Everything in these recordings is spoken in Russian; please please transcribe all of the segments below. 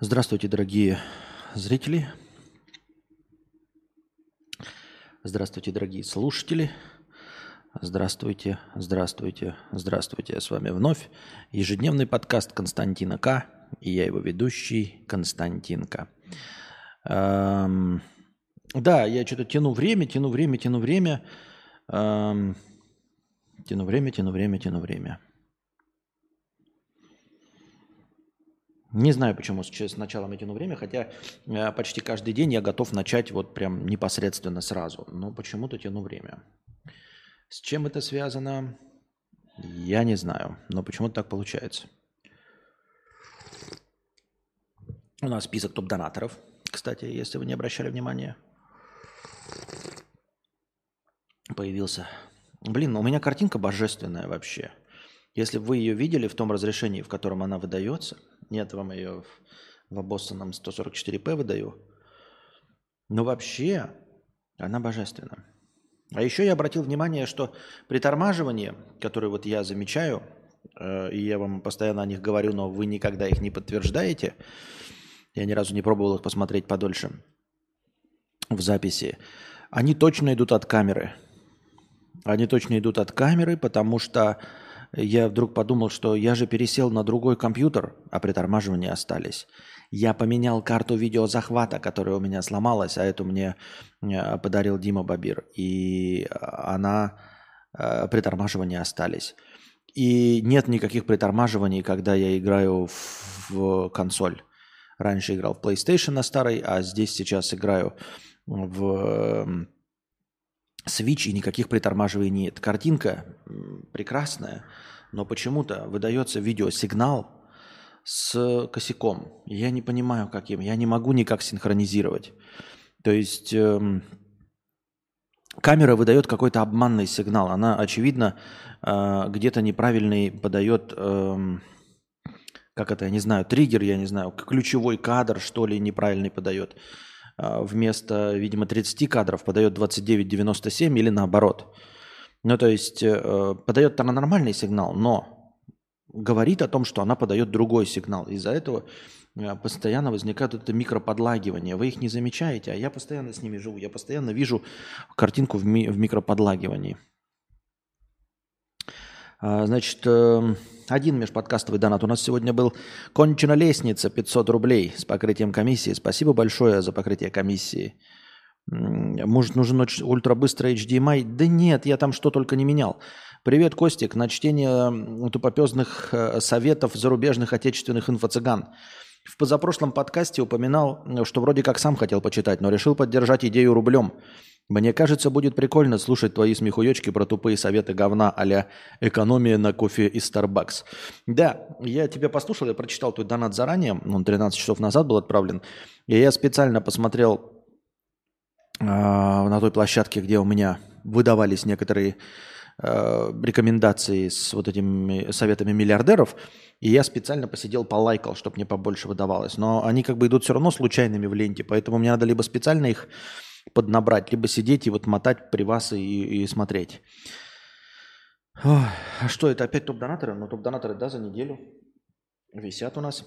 Здравствуйте, дорогие зрители. Здравствуйте, дорогие слушатели. Здравствуйте, здравствуйте, здравствуйте. С вами вновь ежедневный подкаст Константина К. И я его ведущий Константин К. Эм, да, я что-то тяну время, тяну время, тяну время. Эм, тяну время, тяну время, тяну время. Не знаю, почему с началом я тяну время, хотя э, почти каждый день я готов начать вот прям непосредственно сразу. Но почему-то тяну время. С чем это связано, я не знаю, но почему-то так получается. У нас список топ-донаторов, кстати, если вы не обращали внимания. Появился. Блин, у меня картинка божественная вообще. Если бы вы ее видели в том разрешении, в котором она выдается, нет, вам ее в обоссанном 144p выдаю, но вообще она божественная. А еще я обратил внимание, что притормаживание, которое вот я замечаю, э, и я вам постоянно о них говорю, но вы никогда их не подтверждаете, я ни разу не пробовал их посмотреть подольше в записи, они точно идут от камеры. Они точно идут от камеры, потому что я вдруг подумал, что я же пересел на другой компьютер, а притормаживания остались. Я поменял карту видеозахвата, которая у меня сломалась, а эту мне э, подарил Дима Бабир. И э, она, э, притормаживания остались. И нет никаких притормаживаний, когда я играю в, в консоль. Раньше играл в PlayStation на старой, а здесь сейчас играю в Switch и никаких притормаживаний нет. Картинка прекрасная, но почему-то выдается видеосигнал с косяком. Я не понимаю, каким. Я не могу никак синхронизировать. То есть эм, камера выдает какой-то обманный сигнал. Она, очевидно, э, где-то неправильный подает, э, как это, я не знаю, триггер, я не знаю, ключевой кадр, что ли, неправильный подает. Э, вместо, видимо, 30 кадров подает 29-97 или наоборот. Ну, то есть э, подает там нормальный сигнал, но говорит о том, что она подает другой сигнал. Из-за этого э, постоянно возникает это микроподлагивание. Вы их не замечаете, а я постоянно с ними живу. Я постоянно вижу картинку в, ми- в микроподлагивании. А, значит, эм, один межподкастовый донат у нас сегодня был. Кончена лестница, 500 рублей с покрытием комиссии. Спасибо большое за покрытие комиссии. Может, нужен ультрабыстрый HDMI? Да нет, я там что только не менял. Привет, Костик. На чтение тупопезных э, советов зарубежных отечественных инфо-цыган. В позапрошлом подкасте упоминал, что вроде как сам хотел почитать, но решил поддержать идею рублем. Мне кажется, будет прикольно слушать твои смехуёчки про тупые советы говна а экономия на кофе из Starbucks. Да, я тебя послушал, я прочитал твой донат заранее, он 13 часов назад был отправлен, и я специально посмотрел э, на той площадке, где у меня выдавались некоторые э, рекомендации с вот этими советами миллиардеров, и я специально посидел, полайкал, чтобы мне побольше выдавалось. Но они как бы идут все равно случайными в ленте, поэтому мне надо либо специально их поднабрать, либо сидеть и вот мотать при вас и, и смотреть. Ой, а что, это опять топ-донаторы? Ну, топ-донаторы, да, за неделю висят у нас.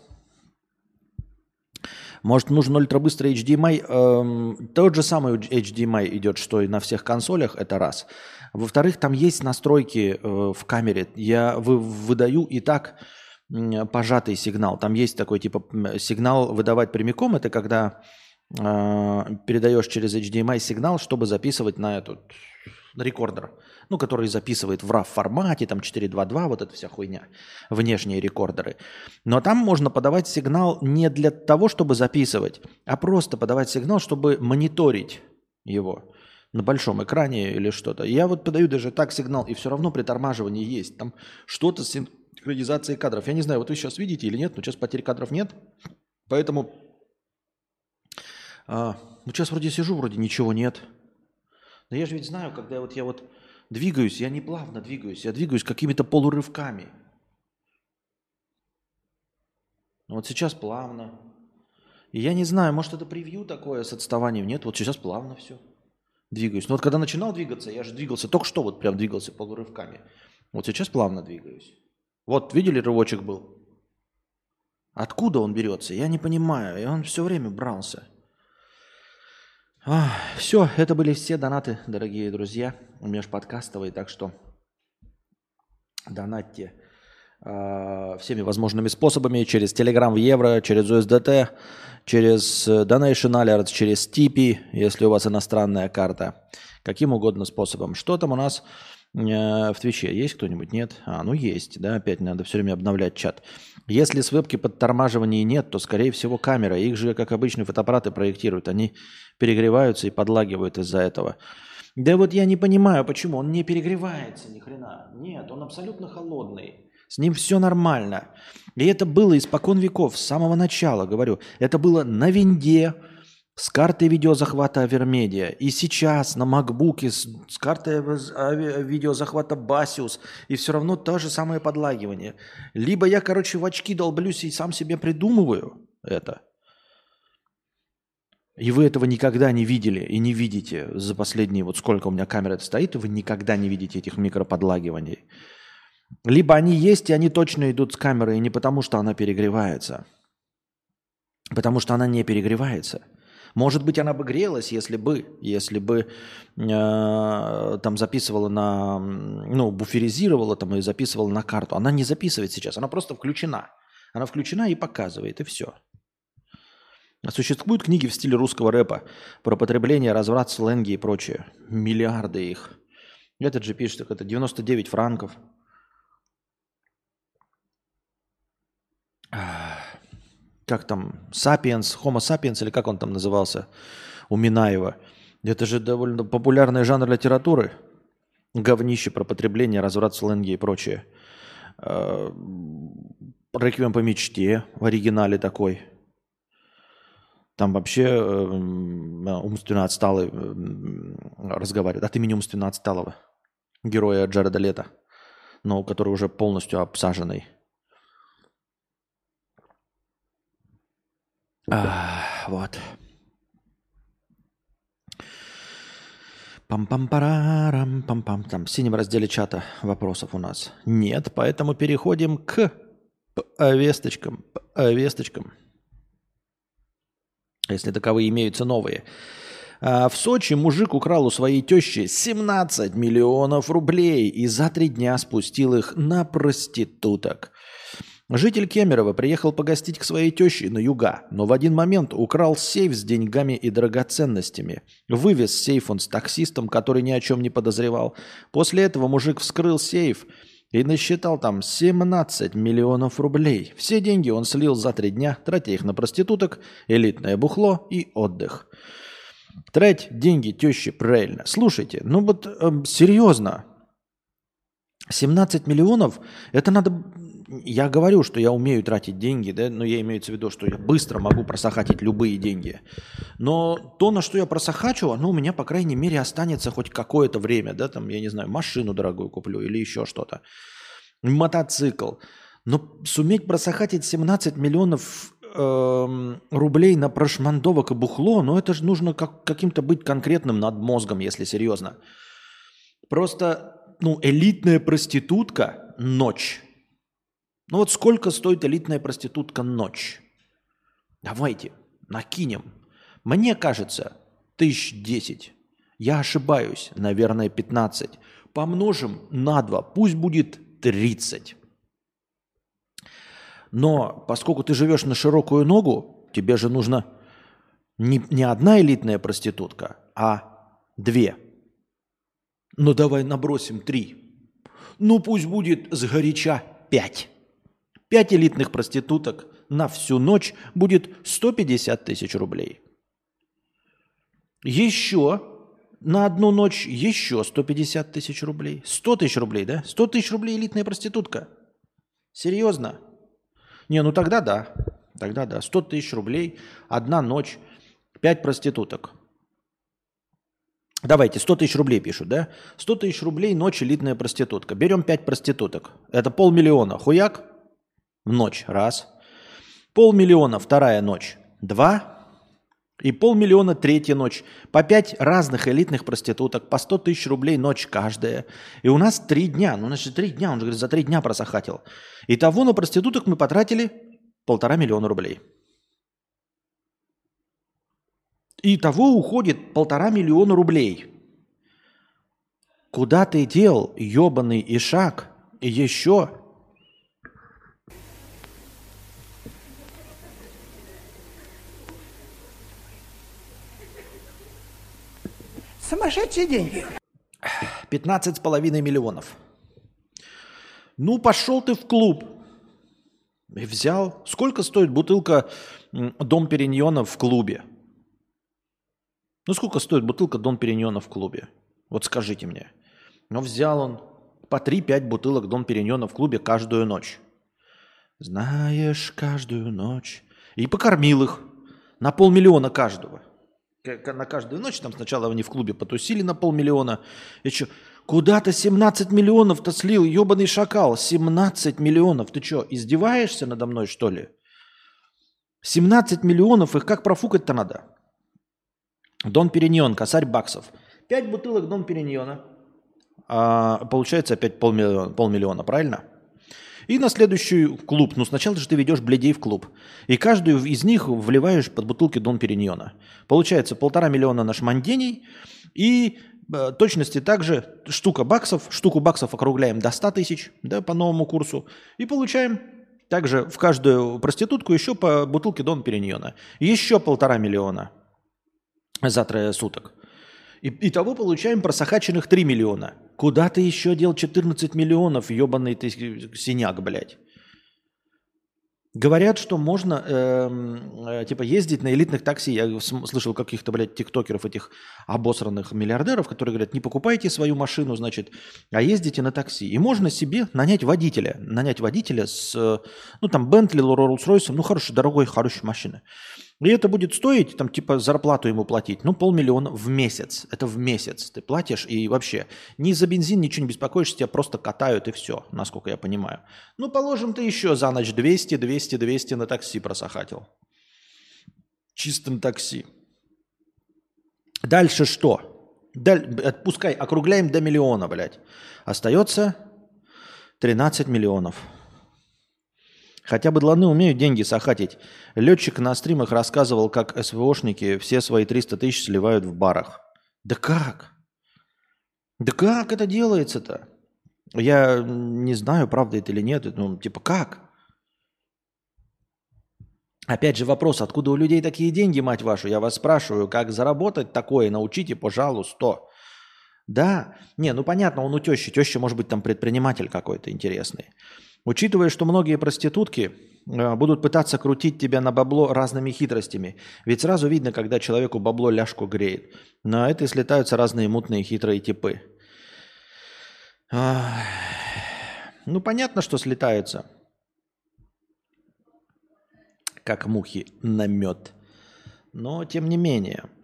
Может, нужен ультрабыстрый HDMI? Эм, тот же самый HDMI идет, что и на всех консолях, это раз. Во-вторых, там есть настройки э, в камере. Я вы, выдаю и так э, пожатый сигнал. Там есть такой типа сигнал выдавать прямиком. Это когда э, передаешь через HDMI сигнал, чтобы записывать на этот на рекордер, ну, который записывает в RAW формате, там 4.2.2, вот эта вся хуйня, внешние рекордеры. Но там можно подавать сигнал не для того, чтобы записывать, а просто подавать сигнал, чтобы мониторить его на большом экране или что-то. Я вот подаю даже так сигнал, и все равно притормаживание есть. Там что-то с синхронизацией кадров. Я не знаю, вот вы сейчас видите или нет, но сейчас потерь кадров нет. Поэтому а, ну сейчас вроде сижу, вроде ничего нет. Но я же ведь знаю, когда вот я вот двигаюсь, я не плавно двигаюсь, я двигаюсь какими-то полурывками. Вот сейчас плавно. И я не знаю, может это превью такое с отставанием. Нет, вот сейчас плавно все двигаюсь. Но вот когда начинал двигаться, я же двигался, только что вот прям двигался полурывками. Вот сейчас плавно двигаюсь. Вот, видели, рывочек был? Откуда он берется? Я не понимаю. И он все время брался. А, все, это были все донаты, дорогие друзья, межподкастовые, так что донатьте э, всеми возможными способами, через Telegram в евро, через USDT, через э, Donation Alerts, через Tipeee, если у вас иностранная карта, каким угодно способом. Что там у нас э, в Твиче? Есть кто-нибудь? Нет? А, ну есть, да, опять надо все время обновлять чат. Если с вебки подтормаживания нет, то, скорее всего, камера. Их же, как обычно, фотоаппараты проектируют. Они перегреваются и подлагивают из-за этого. Да вот я не понимаю, почему. Он не перегревается ни хрена. Нет, он абсолютно холодный. С ним все нормально. И это было испокон веков, с самого начала, говорю. Это было на винде, с картой видеозахвата Авермедиа. И сейчас на макбуке с, с картой видеозахвата Басиус. И все равно то же самое подлагивание. Либо я, короче, в очки долблюсь и сам себе придумываю это. И вы этого никогда не видели и не видите за последние, вот сколько у меня камера стоит, вы никогда не видите этих микроподлагиваний. Либо они есть, и они точно идут с камерой, и не потому, что она перегревается. Потому что она не перегревается – может быть, она бы грелась, если бы, если бы э, там записывала на, ну, буферизировала там и записывала на карту. Она не записывает сейчас, она просто включена. Она включена и показывает, и все. Существуют книги в стиле русского рэпа про потребление, разврат, сленги и прочее. Миллиарды их. Этот же пишет, это 99 франков. Как там, Сапиенс, Homo sapiens, или как он там назывался, у Минаева. Это же довольно популярный жанр литературы. Говнище про потребление, разврат, сленги и прочее. А, Реквием по мечте в оригинале такой. Там вообще э, умственно отсталый разговаривает. От имени умственно отсталого героя Джареда Лета, но который уже полностью обсаженный. А, вот. Пам-пам-парарам, пам-пам. Там в синем разделе чата вопросов у нас нет, поэтому переходим к весточкам. Весточкам. Если таковые имеются новые. А в Сочи мужик украл у своей тещи 17 миллионов рублей и за три дня спустил их на проституток. Житель Кемерово приехал погостить к своей теще на юга, но в один момент украл сейф с деньгами и драгоценностями. Вывез сейф он с таксистом, который ни о чем не подозревал. После этого мужик вскрыл сейф и насчитал там 17 миллионов рублей. Все деньги он слил за три дня, тратя их на проституток, элитное бухло и отдых. Тратить деньги тещи правильно. Слушайте, ну вот э, серьезно, 17 миллионов, это надо я говорю, что я умею тратить деньги, да, но я имею в виду, что я быстро могу просохатить любые деньги. Но то, на что я просохачу, оно у меня, по крайней мере, останется хоть какое-то время, да, там, я не знаю, машину дорогую куплю или еще что-то. Мотоцикл. Но суметь просохатить 17 миллионов э, рублей на прошмандовок и бухло, ну это же нужно как, каким-то быть конкретным над мозгом, если серьезно. Просто, ну, элитная проститутка ночь ну вот сколько стоит элитная проститутка ночь? Давайте накинем. Мне кажется, тысяч десять. Я ошибаюсь, наверное, 15. Помножим на 2, пусть будет 30. Но поскольку ты живешь на широкую ногу, тебе же нужно не, не одна элитная проститутка, а две. Ну давай набросим три. Ну пусть будет сгоряча пять. Пять элитных проституток на всю ночь будет 150 тысяч рублей. Еще на одну ночь еще 150 тысяч рублей. 100 тысяч рублей, да? 100 тысяч рублей элитная проститутка. Серьезно? Не, ну тогда да. Тогда да. 100 тысяч рублей, одна ночь, 5 проституток. Давайте, 100 тысяч рублей пишут, да? 100 тысяч рублей ночь элитная проститутка. Берем 5 проституток. Это полмиллиона. Хуяк? Ночь. Раз. Полмиллиона вторая ночь. Два. И полмиллиона третья ночь. По пять разных элитных проституток, по 100 тысяч рублей ночь каждая. И у нас три дня. Ну, значит, три дня. Он же говорит, за три дня просохатил. Итого на проституток мы потратили полтора миллиона рублей. И того уходит полтора миллиона рублей. Куда ты дел, ебаный Ишак, и еще Сумасшедшие деньги. 15,5 миллионов. Ну, пошел ты в клуб. И взял. Сколько стоит бутылка Дом Периньона в клубе? Ну, сколько стоит бутылка Дон Периньона в клубе? Вот скажите мне. Ну, взял он по 3-5 бутылок Дон Периньона в клубе каждую ночь. Знаешь, каждую ночь. И покормил их на полмиллиона каждого на каждую ночь, там сначала они в клубе потусили на полмиллиона. И что, куда-то 17 миллионов-то слил, ебаный шакал, 17 миллионов. Ты что, издеваешься надо мной, что ли? 17 миллионов, их как профукать-то надо? Дон Периньон, косарь баксов. 5 бутылок Дон Периньона. А, получается опять полмиллиона, полмиллиона, правильно? И на следующий клуб. Ну, сначала же ты ведешь бледей в клуб. И каждую из них вливаешь под бутылки Дон Периньона. Получается полтора миллиона на шмандений. И э, точности также штука баксов. Штуку баксов округляем до 100 тысяч да, по новому курсу. И получаем также в каждую проститутку еще по бутылке Дон Периньона. Еще полтора миллиона за трое суток. И, итого получаем просохаченных 3 миллиона. Куда ты еще дел 14 миллионов, ебаный ты синяк, блядь? Говорят, что можно э, э, типа ездить на элитных такси. Я слышал каких-то, блядь, тиктокеров, этих обосранных миллиардеров, которые говорят, не покупайте свою машину, значит, а ездите на такси. И можно себе нанять водителя. Нанять водителя с, ну, там, Бентли, Роллс-Ройсом, ну, хорошей, дорогой, хорошей машины. И это будет стоить, там, типа, зарплату ему платить, ну, полмиллиона в месяц. Это в месяц ты платишь, и вообще ни за бензин ничего не беспокоишься, тебя просто катают, и все, насколько я понимаю. Ну, положим, ты еще за ночь 200, 200, 200 на такси просохатил. Чистым такси. Дальше что? Даль... Пускай округляем до миллиона, блядь. Остается 13 миллионов. Хотя бы дланы умеют деньги сахатить. Летчик на стримах рассказывал, как СВОшники все свои 300 тысяч сливают в барах. Да как? Да как это делается-то? Я не знаю, правда это или нет. Ну, типа, как? Опять же вопрос, откуда у людей такие деньги, мать вашу? Я вас спрашиваю, как заработать такое? Научите, пожалуйста. Да, не, ну понятно, он у тещи. Теща может быть там предприниматель какой-то интересный. Учитывая, что многие проститутки э, будут пытаться крутить тебя на бабло разными хитростями. Ведь сразу видно, когда человеку бабло ляжку греет. На это и слетаются разные мутные хитрые типы. Ну, понятно, что слетаются. Как мухи на мед. Но, тем не менее –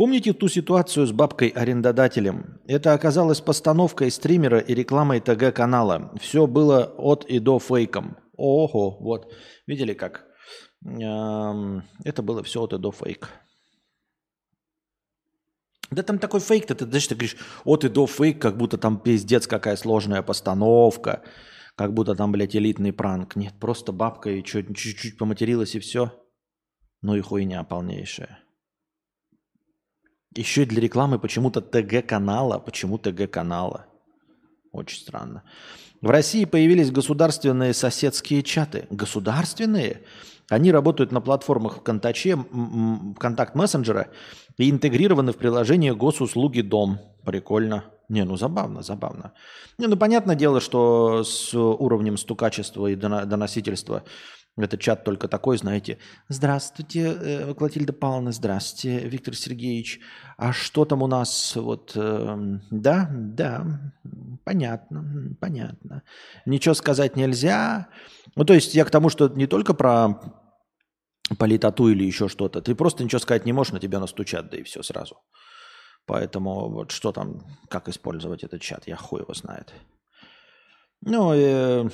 Помните ту ситуацию с бабкой-арендодателем? Это оказалось постановкой стримера и рекламой ТГ-канала. Все было от и до фейком. Ого, вот. Видели как? Это было все от и до фейк. Да там такой фейк-то, ты, знаешь, ты говоришь, от и до фейк, как будто там пиздец какая сложная постановка, как будто там, блядь, элитный пранк. Нет, просто бабка и чуть-чуть поматерилась и все. Ну и хуйня полнейшая. Еще и для рекламы почему-то ТГ-канала. Почему ТГ-канала? Очень странно. В России появились государственные соседские чаты. Государственные? Они работают на платформах ВКонтаче, ВКонтакт мессенджера и интегрированы в приложение госуслуги Дом. Прикольно. Не, ну забавно, забавно. Не, ну понятное дело, что с уровнем стукачества и доносительства это чат только такой, знаете. Здравствуйте, э, Клотильда Павловна, здравствуйте, Виктор Сергеевич. А что там у нас? Вот, э, да, да, понятно, понятно. Ничего сказать нельзя. Ну, то есть я к тому, что не только про политоту или еще что-то. Ты просто ничего сказать не можешь, на тебя настучат, да и все сразу. Поэтому вот что там, как использовать этот чат, я хуй его знает. Ну, э,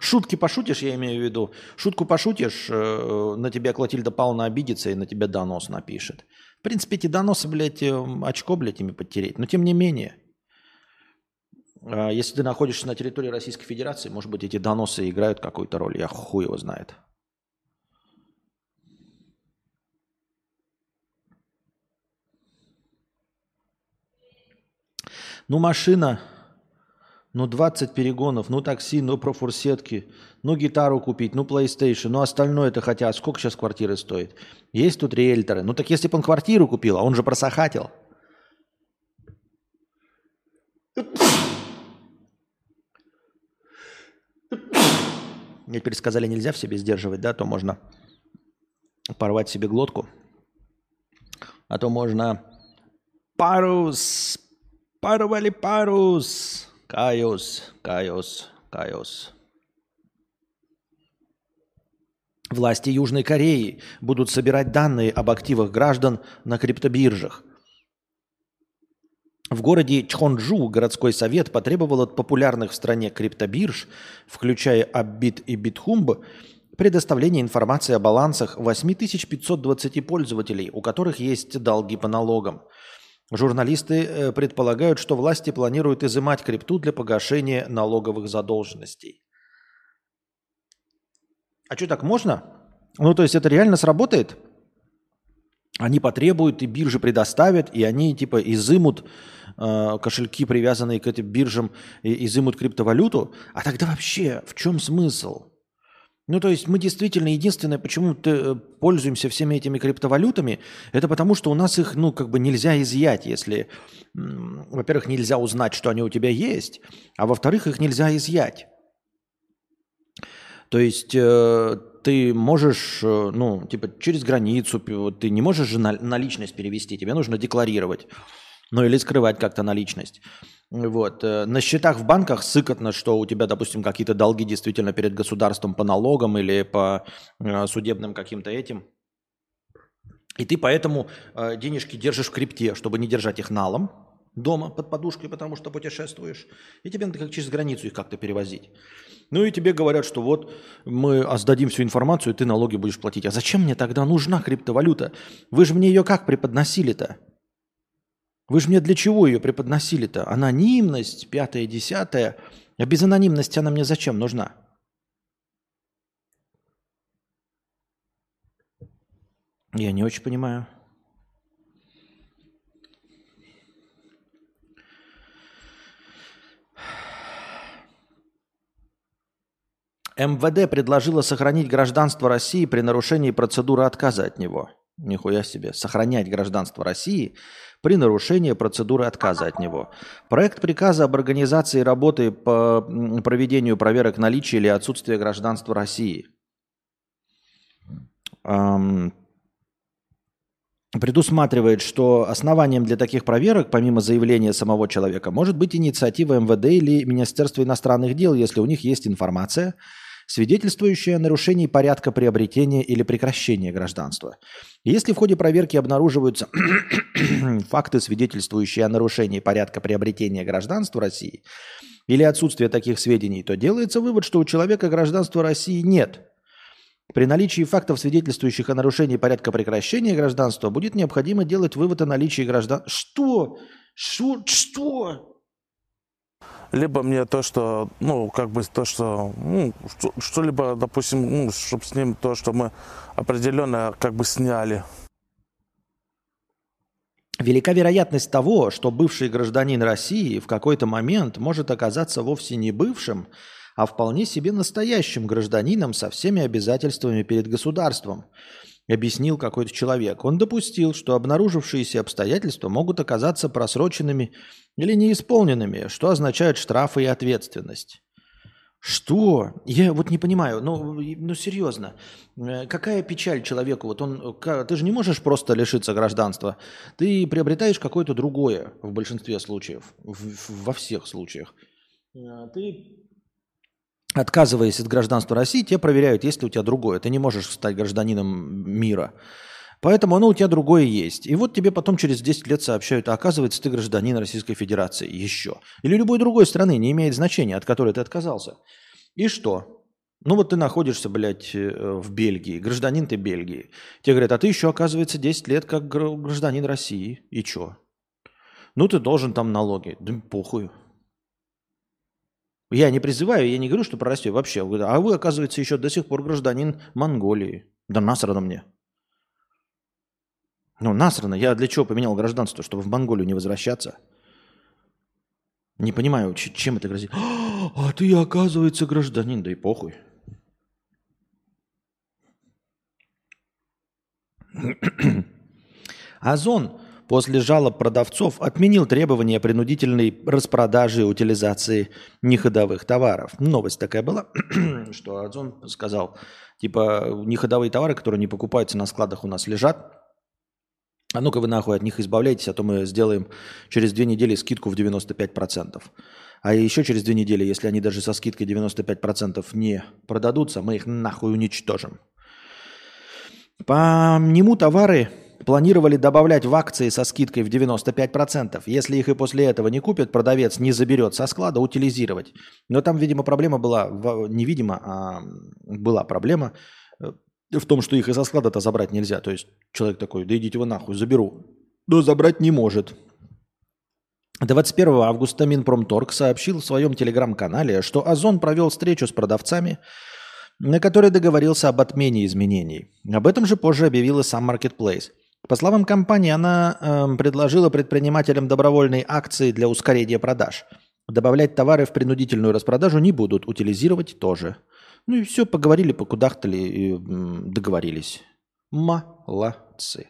Шутки пошутишь, я имею в виду. Шутку пошутишь, э, на тебя Клотильда Павловна обидится и на тебя донос напишет. В принципе, эти доносы, блядь, э, очко, блядь, ими подтереть. Но тем не менее, э, если ты находишься на территории Российской Федерации, может быть, эти доносы играют какую-то роль. Я хуй его знает. Ну, машина ну 20 перегонов, ну такси, ну профурсетки, ну гитару купить, ну PlayStation, ну остальное это хотя сколько сейчас квартиры стоит? Есть тут риэлторы. Ну так если бы он квартиру купил, а он же просохатил. Мне теперь сказали, нельзя в себе сдерживать, да, то можно порвать себе глотку, а то можно парус, порвали парус. Каюс, каюс, каюс. Власти Южной Кореи будут собирать данные об активах граждан на криптобиржах. В городе Чхонджу городской совет потребовал от популярных в стране криптобирж, включая Аббит и Битхумб, предоставление информации о балансах 8520 пользователей, у которых есть долги по налогам – Журналисты э, предполагают, что власти планируют изымать крипту для погашения налоговых задолженностей. А что, так можно? Ну, то есть это реально сработает? Они потребуют, и биржи предоставят, и они типа изымут э, кошельки, привязанные к этим биржам, и изымут криптовалюту. А тогда вообще в чем смысл? Ну, то есть мы действительно единственное, почему э, пользуемся всеми этими криптовалютами, это потому, что у нас их, ну, как бы нельзя изъять, если, во-первых, нельзя узнать, что они у тебя есть, а во-вторых, их нельзя изъять. То есть э, ты можешь, э, ну, типа, через границу, ты не можешь же наличность перевести, тебе нужно декларировать. Ну или скрывать как-то наличность. Вот. Э, на счетах в банках сыкотно, что у тебя, допустим, какие-то долги действительно перед государством по налогам или по э, судебным каким-то этим. И ты поэтому э, денежки держишь в крипте, чтобы не держать их налом дома под подушкой, потому что путешествуешь. И тебе надо как через границу их как-то перевозить. Ну и тебе говорят, что вот мы сдадим всю информацию, и ты налоги будешь платить. А зачем мне тогда нужна криптовалюта? Вы же мне ее как преподносили-то? Вы же мне для чего ее преподносили-то? Анонимность, пятое, десятое. А без анонимности она мне зачем нужна? Я не очень понимаю. МВД предложило сохранить гражданство России при нарушении процедуры отказа от него. Нихуя себе. Сохранять гражданство России при нарушении процедуры отказа от него. Проект приказа об организации работы по проведению проверок наличия или отсутствия гражданства России. предусматривает, что основанием для таких проверок, помимо заявления самого человека, может быть инициатива МВД или Министерства иностранных дел, если у них есть информация – свидетельствующее о нарушении порядка приобретения или прекращения гражданства. Если в ходе проверки обнаруживаются факты, свидетельствующие о нарушении порядка приобретения гражданства России или отсутствие таких сведений, то делается вывод, что у человека гражданства России нет. При наличии фактов, свидетельствующих о нарушении порядка прекращения гражданства, будет необходимо делать вывод о наличии гражданства. Что? Что? Что? Либо мне то, что, ну, как бы то, что, ну, что-либо, допустим, ну, чтобы с ним то, что мы определенно как бы сняли. Велика вероятность того, что бывший гражданин России в какой-то момент может оказаться вовсе не бывшим, а вполне себе настоящим гражданином со всеми обязательствами перед государством – объяснил какой-то человек. Он допустил, что обнаружившиеся обстоятельства могут оказаться просроченными или неисполненными, что означает штрафы и ответственность. Что? Я вот не понимаю. Ну, ну серьезно. Э, какая печаль человеку? Вот он, ты же не можешь просто лишиться гражданства. Ты приобретаешь какое-то другое в большинстве случаев, в, во всех случаях. Э, ты отказываясь от гражданства России, те проверяют, есть ли у тебя другое. Ты не можешь стать гражданином мира. Поэтому оно у тебя другое есть. И вот тебе потом через 10 лет сообщают, а оказывается, ты гражданин Российской Федерации еще. Или любой другой страны, не имеет значения, от которой ты отказался. И что? Ну вот ты находишься, блядь, э, в Бельгии, гражданин ты Бельгии. Тебе говорят, а ты еще, оказывается, 10 лет как гражданин России. И чё? Ну ты должен там налоги. Да похуй. Я не призываю, я не говорю, что про вообще. А вы, оказывается, еще до сих пор гражданин Монголии. Да насрано мне. Ну, насрано. Я для чего поменял гражданство? Чтобы в Монголию не возвращаться? Не понимаю, чем это грозит. А ты, оказывается, гражданин. Да и похуй. Озон после жалоб продавцов отменил требования принудительной распродажи и утилизации неходовых товаров. Новость такая была, что Озон сказал, типа, неходовые товары, которые не покупаются на складах у нас лежат, а ну-ка вы нахуй от них избавляйтесь, а то мы сделаем через две недели скидку в 95%. А еще через две недели, если они даже со скидкой 95% не продадутся, мы их нахуй уничтожим. По нему товары планировали добавлять в акции со скидкой в 95%. Если их и после этого не купят, продавец не заберет со склада, утилизировать. Но там, видимо, проблема была, невидимо, а была проблема э, в том, что их из-за склада-то забрать нельзя. То есть человек такой, да идите вы нахуй, заберу. Но забрать не может. 21 августа Минпромторг сообщил в своем телеграм-канале, что Озон провел встречу с продавцами, на которой договорился об отмене изменений. Об этом же позже объявила сам Marketplace. По словам компании, она э, предложила предпринимателям добровольные акции для ускорения продаж. Добавлять товары в принудительную распродажу не будут, утилизировать тоже. Ну и все, поговорили, покудахтали и договорились. Молодцы.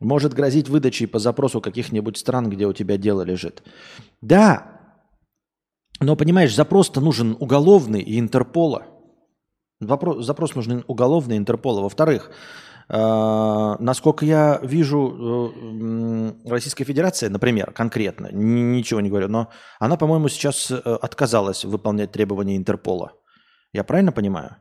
Может грозить выдачей по запросу каких-нибудь стран, где у тебя дело лежит. Да, но понимаешь, запрос-то нужен уголовный и Интерпола. Вопрос, запрос нужен уголовный Интерпола. Во-вторых, насколько я вижу, э, Российская Федерация, например, конкретно, ничего не говорю, но она, по-моему, сейчас э, отказалась выполнять требования Интерпола. Я правильно понимаю?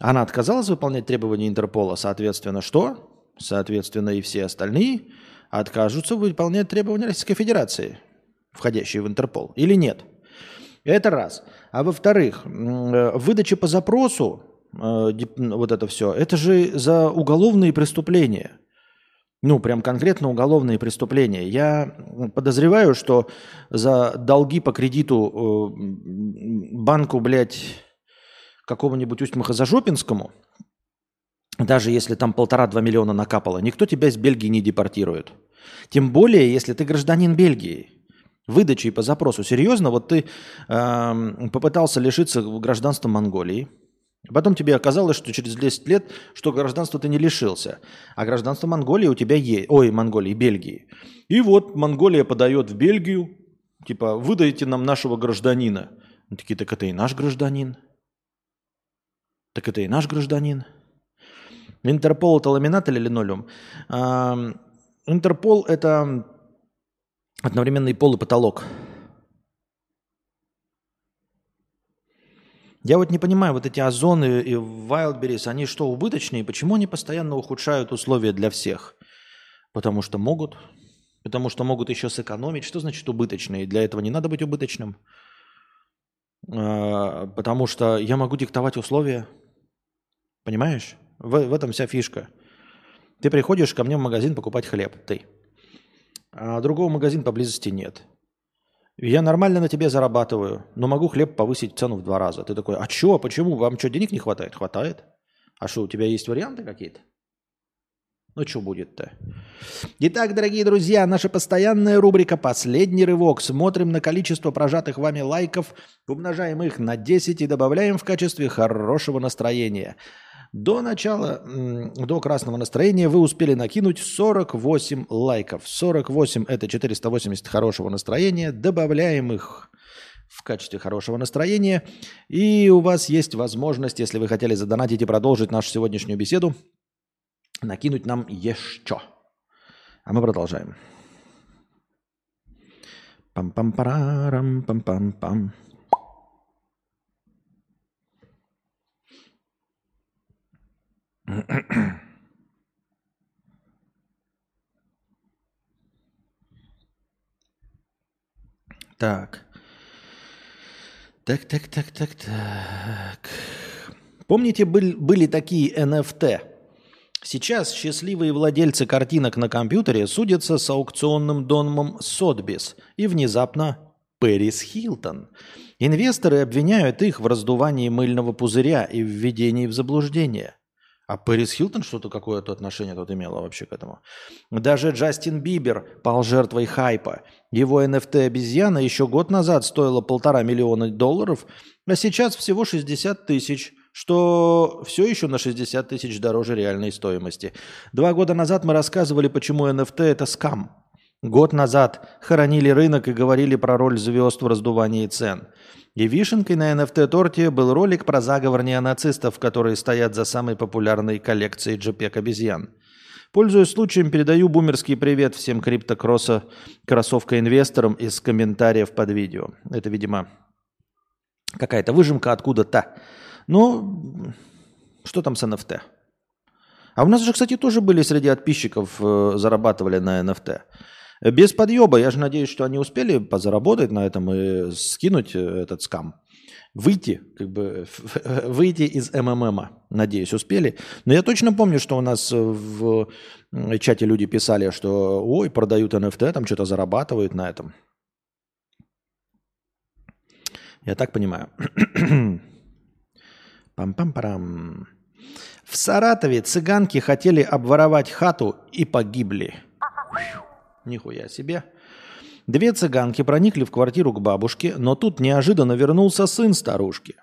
Она отказалась выполнять требования Интерпола, соответственно, что? Соответственно, и все остальные откажутся выполнять требования Российской Федерации, входящие в Интерпол, или нет? Это раз. А во-вторых, э, выдача по запросу, э, вот это все, это же за уголовные преступления. Ну, прям конкретно уголовные преступления. Я подозреваю, что за долги по кредиту э, банку, блядь, какому-нибудь Усть-Махазажопинскому, даже если там полтора-два миллиона накапало, никто тебя из Бельгии не депортирует. Тем более, если ты гражданин Бельгии. Выдачей по запросу. Серьезно, вот ты э, попытался лишиться гражданства Монголии, Потом тебе оказалось, что через 10 лет, что гражданство ты не лишился, а гражданство Монголии у тебя есть, ой, Монголии, Бельгии. И вот Монголия подает в Бельгию, типа, выдайте нам нашего гражданина. Они такие, так это и наш гражданин. Так это и наш гражданин. Интерпол это ламинат или линолеум? Интерпол это одновременный пол и потолок. Я вот не понимаю, вот эти озоны и Wildberries, они что, убыточные? Почему они постоянно ухудшают условия для всех? Потому что могут. Потому что могут еще сэкономить. Что значит убыточные? Для этого не надо быть убыточным. А, потому что я могу диктовать условия. Понимаешь? В, в этом вся фишка. Ты приходишь ко мне в магазин покупать хлеб, ты. А другого магазина поблизости нет. Я нормально на тебе зарабатываю, но могу хлеб повысить цену в два раза. Ты такой, а чё, почему? Вам что, денег не хватает? Хватает. А что, у тебя есть варианты какие-то? Ну, что будет-то? Итак, дорогие друзья, наша постоянная рубрика «Последний рывок». Смотрим на количество прожатых вами лайков, умножаем их на 10 и добавляем в качестве хорошего настроения. До начала, до красного настроения вы успели накинуть 48 лайков. 48 – это 480 хорошего настроения. Добавляем их в качестве хорошего настроения. И у вас есть возможность, если вы хотели задонатить и продолжить нашу сегодняшнюю беседу, накинуть нам еще. А мы продолжаем. Пам-пам-парам, пам-пам-пам. Так. Так, так, так, так, так. Помните, был, были такие NFT? Сейчас счастливые владельцы картинок на компьютере судятся с аукционным домом Сотбис и внезапно Пэрис Хилтон. Инвесторы обвиняют их в раздувании мыльного пузыря и введении в заблуждение. А Пэрис Хилтон что-то какое-то отношение тут имела вообще к этому. Даже Джастин Бибер пал жертвой хайпа. Его NFT-обезьяна еще год назад стоила полтора миллиона долларов, а сейчас всего 60 тысяч, что все еще на 60 тысяч дороже реальной стоимости. Два года назад мы рассказывали, почему NFT – это скам. Год назад хоронили рынок и говорили про роль звезд в раздувании цен – и вишенкой на NFT-торте был ролик про заговор неонацистов, которые стоят за самой популярной коллекцией JPEG-обезьян. Пользуясь случаем, передаю бумерский привет всем криптокросса кроссовка-инвесторам из комментариев под видео. Это, видимо, какая-то выжимка откуда-то. Но что там с NFT? А у нас же, кстати, тоже были среди подписчиков, э, зарабатывали на NFT. Без подъеба. Я же надеюсь, что они успели позаработать на этом и скинуть э, этот скам. Выйти, как бы, выйти из МММа. Надеюсь, успели. Но я точно помню, что у нас в чате люди писали, что ой, продают NFT, там что-то зарабатывают на этом. Я так понимаю. Пам-пам-парам. В Саратове цыганки хотели обворовать хату и погибли. Нихуя себе. Две цыганки проникли в квартиру к бабушке, но тут неожиданно вернулся сын старушки,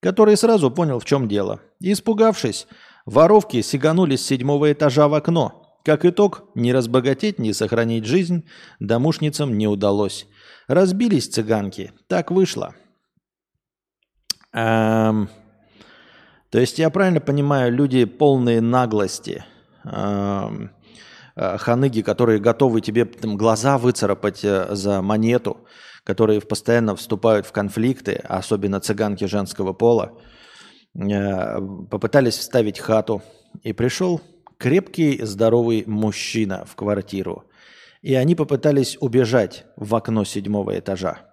который сразу понял, в чем дело. Испугавшись, воровки сиганули с седьмого этажа в окно. Как итог, не разбогатеть, не сохранить жизнь домушницам не удалось. Разбились цыганки. Так вышло. Эм, то есть я правильно понимаю, люди полные наглости. Эм, ханыги, которые готовы тебе там, глаза выцарапать э, за монету, которые постоянно вступают в конфликты, особенно цыганки женского пола, э, попытались вставить хату. И пришел крепкий, здоровый мужчина в квартиру. И они попытались убежать в окно седьмого этажа.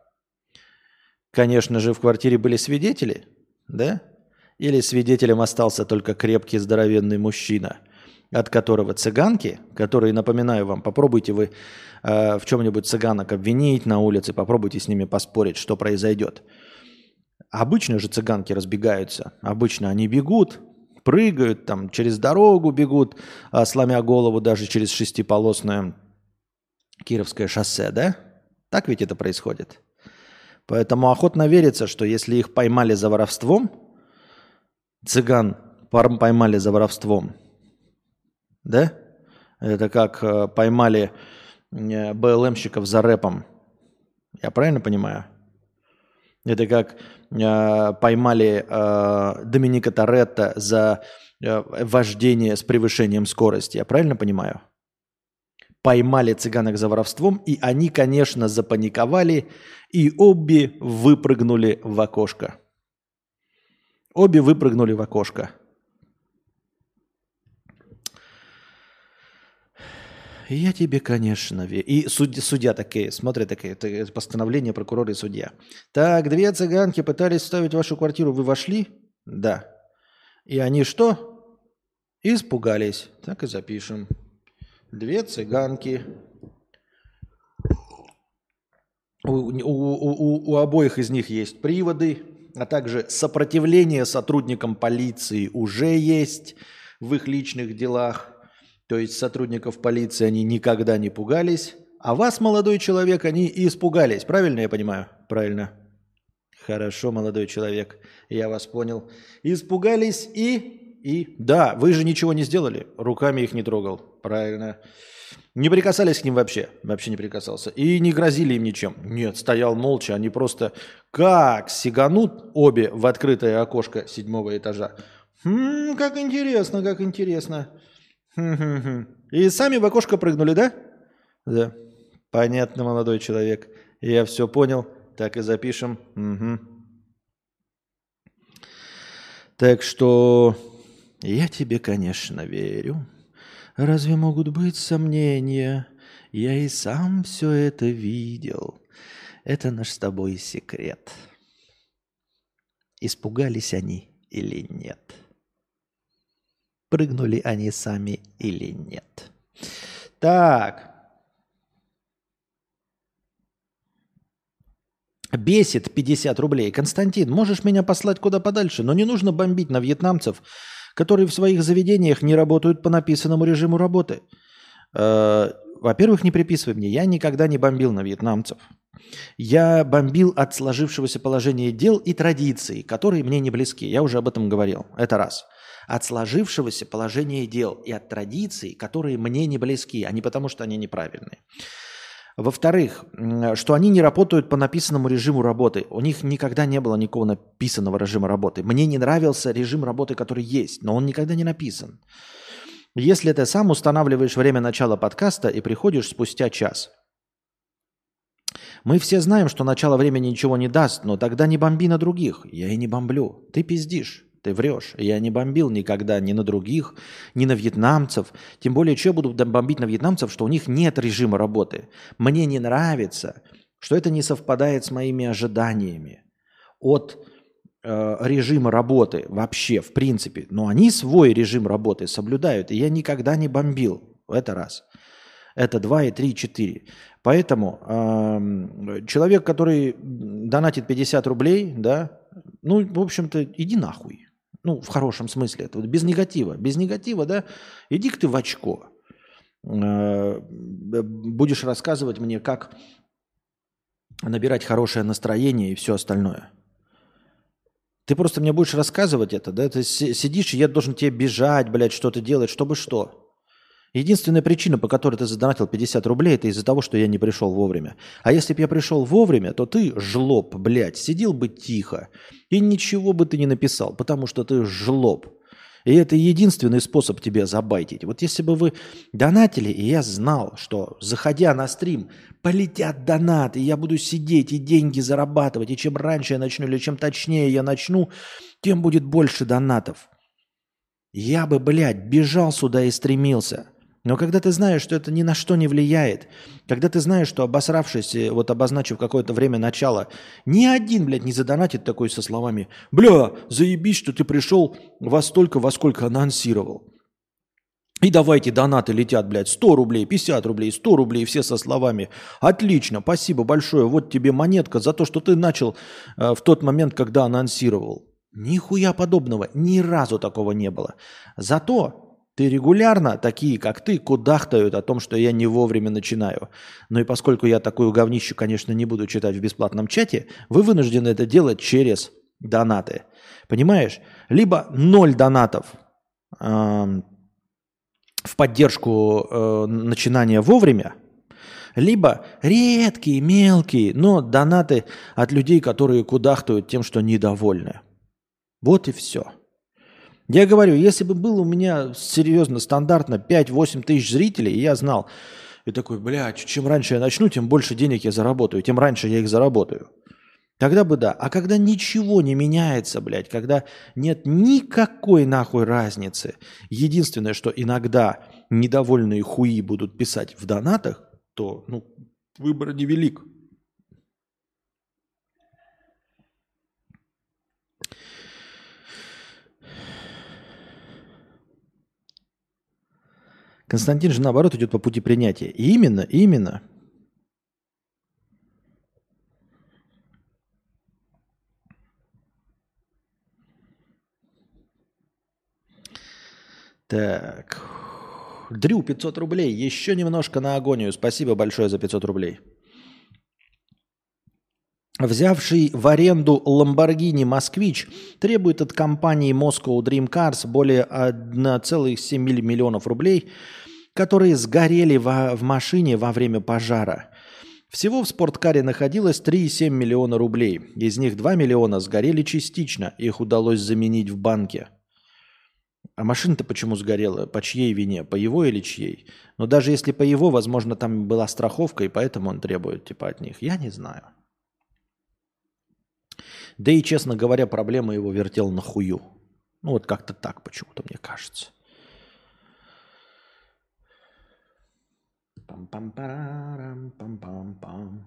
Конечно же, в квартире были свидетели, да? Или свидетелем остался только крепкий, здоровенный мужчина – от которого цыганки, которые, напоминаю вам, попробуйте вы э, в чем-нибудь цыганок обвинить на улице, попробуйте с ними поспорить, что произойдет. Обычно же цыганки разбегаются, обычно они бегут, прыгают, там через дорогу бегут, э, сломя голову даже через шестиполосное Кировское шоссе, да? Так ведь это происходит. Поэтому охотно верится, что если их поймали за воровством, цыган поймали за воровством – да? Это как э, поймали э, БЛМщиков за рэпом. Я правильно понимаю? Это как э, поймали э, Доминика Торетто за э, вождение с превышением скорости. Я правильно понимаю? Поймали цыганок за воровством, и они, конечно, запаниковали, и обе выпрыгнули в окошко. Обе выпрыгнули в окошко. Я тебе, конечно, верю. И судья, судья такие, смотрят такие, это постановление прокурора и судья. Так, две цыганки пытались вставить вашу квартиру, вы вошли? Да. И они что? Испугались. Так и запишем. Две цыганки. У, у, у, у обоих из них есть приводы, а также сопротивление сотрудникам полиции уже есть в их личных делах. То есть сотрудников полиции они никогда не пугались, а вас, молодой человек, они испугались. Правильно я понимаю? Правильно. Хорошо, молодой человек, я вас понял. Испугались и... И да, вы же ничего не сделали, руками их не трогал. Правильно. Не прикасались к ним вообще, вообще не прикасался. И не грозили им ничем. Нет, стоял молча, они просто как сиганут обе в открытое окошко седьмого этажа. Хм, как интересно, как интересно. И сами в окошко прыгнули, да? Да. Понятно, молодой человек. Я все понял. Так и запишем. Угу. Так что я тебе, конечно, верю. Разве могут быть сомнения? Я и сам все это видел. Это наш с тобой секрет. испугались они или нет. Прыгнули они сами или нет. Так. Бесит 50 рублей. Константин, можешь меня послать куда подальше, но не нужно бомбить на вьетнамцев, которые в своих заведениях не работают по написанному режиму работы. Э, во-первых, не приписывай мне, я никогда не бомбил на вьетнамцев. Я бомбил от сложившегося положения дел и традиций, которые мне не близки. Я уже об этом говорил. Это раз. От сложившегося положения дел и от традиций, которые мне не близки, а не потому, что они неправильные. Во-вторых, что они не работают по написанному режиму работы. У них никогда не было никакого написанного режима работы. Мне не нравился режим работы, который есть, но он никогда не написан. Если ты сам устанавливаешь время начала подкаста и приходишь спустя час. Мы все знаем, что начало времени ничего не даст, но тогда не бомби на других. Я и не бомблю. Ты пиздишь. Ты врешь. Я не бомбил никогда ни на других, ни на вьетнамцев. Тем более, что я буду бомбить на вьетнамцев, что у них нет режима работы. Мне не нравится, что это не совпадает с моими ожиданиями от э, режима работы вообще, в принципе. Но они свой режим работы соблюдают, и я никогда не бомбил. Это раз. Это два и три, и четыре. Поэтому э, человек, который донатит 50 рублей, да, ну, в общем-то, иди нахуй. Ну, в хорошем смысле. Это вот без негатива. Без негатива, да, иди-ка ты в очко. Э, будешь рассказывать мне, как набирать хорошее настроение и все остальное. Ты просто мне будешь рассказывать это, да? Ты сидишь, и я должен тебе бежать, блядь, что-то делать, чтобы что? Единственная причина, по которой ты задонатил 50 рублей, это из-за того, что я не пришел вовремя. А если бы я пришел вовремя, то ты, жлоб, блядь, сидел бы тихо и ничего бы ты не написал, потому что ты жлоб. И это единственный способ тебя забайтить. Вот если бы вы донатили, и я знал, что, заходя на стрим, полетят донаты, я буду сидеть и деньги зарабатывать, и чем раньше я начну, или чем точнее я начну, тем будет больше донатов. Я бы, блядь, бежал сюда и стремился – но когда ты знаешь, что это ни на что не влияет, когда ты знаешь, что обосравшись, э, вот обозначив какое-то время начала, ни один, блядь, не задонатит такой со словами «Бля, заебись, что ты пришел во столько, во сколько анонсировал». И давайте донаты летят, блядь, 100 рублей, 50 рублей, 100 рублей, все со словами «Отлично, спасибо большое, вот тебе монетка за то, что ты начал э, в тот момент, когда анонсировал». Нихуя подобного, ни разу такого не было. Зато ты регулярно, такие как ты, кудахтают о том, что я не вовремя начинаю. Ну и поскольку я такую говнищу, конечно, не буду читать в бесплатном чате, вы вынуждены это делать через донаты. Понимаешь? Либо ноль донатов э, в поддержку э, начинания вовремя, либо редкие, мелкие, но донаты от людей, которые кудахтают тем, что недовольны. Вот и все. Я говорю, если бы было у меня серьезно, стандартно 5-8 тысяч зрителей, и я знал, и такой, бля, чем раньше я начну, тем больше денег я заработаю, тем раньше я их заработаю. Тогда бы да. А когда ничего не меняется, блядь, когда нет никакой нахуй разницы, единственное, что иногда недовольные хуи будут писать в донатах, то ну, выбор невелик. Константин же наоборот идет по пути принятия. И именно, именно. Так. Дрю, 500 рублей. Еще немножко на агонию. Спасибо большое за 500 рублей. Взявший в аренду Lamborghini Москвич требует от компании Moscow Dream Cars более 1,7 миллионов рублей – которые сгорели во, в машине во время пожара. Всего в спорткаре находилось 3,7 миллиона рублей. Из них 2 миллиона сгорели частично. Их удалось заменить в банке. А машина-то почему сгорела? По чьей вине? По его или чьей? Но даже если по его, возможно, там была страховка, и поэтому он требует типа от них. Я не знаю. Да и, честно говоря, проблема его вертел на хую. Ну вот как-то так почему-то мне кажется. пам пам парам пам пам пам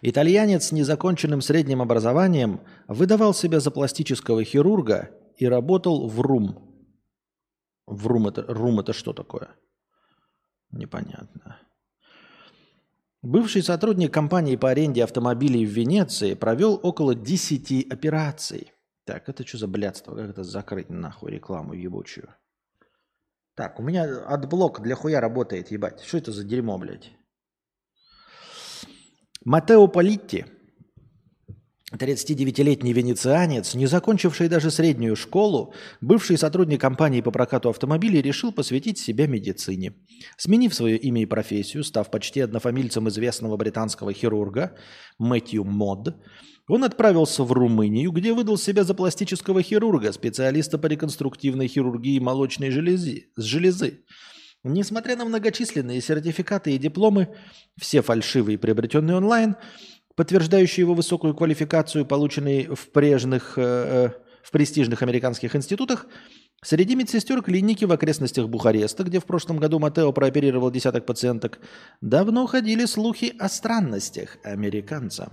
Итальянец с незаконченным средним образованием выдавал себя за пластического хирурга и работал в РУМ. В РУМ это, РУМ это что такое? Непонятно. Бывший сотрудник компании по аренде автомобилей в Венеции провел около 10 операций. Так, это что за блядство? Как это закрыть нахуй рекламу ебучую? Так, у меня AdBlock для хуя работает, ебать. Что это за дерьмо, блядь? Матео Политти, 39-летний венецианец, не закончивший даже среднюю школу, бывший сотрудник компании по прокату автомобилей, решил посвятить себя медицине. Сменив свое имя и профессию, став почти однофамильцем известного британского хирурга Мэтью Мод, он отправился в Румынию, где выдал себя за пластического хирурга, специалиста по реконструктивной хирургии молочной железы, с железы. Несмотря на многочисленные сертификаты и дипломы, все фальшивые, приобретенные онлайн, подтверждающие его высокую квалификацию, полученные в, прежних, э, э, в престижных американских институтах, среди медсестер клиники в окрестностях Бухареста, где в прошлом году Матео прооперировал десяток пациенток, давно ходили слухи о странностях американца.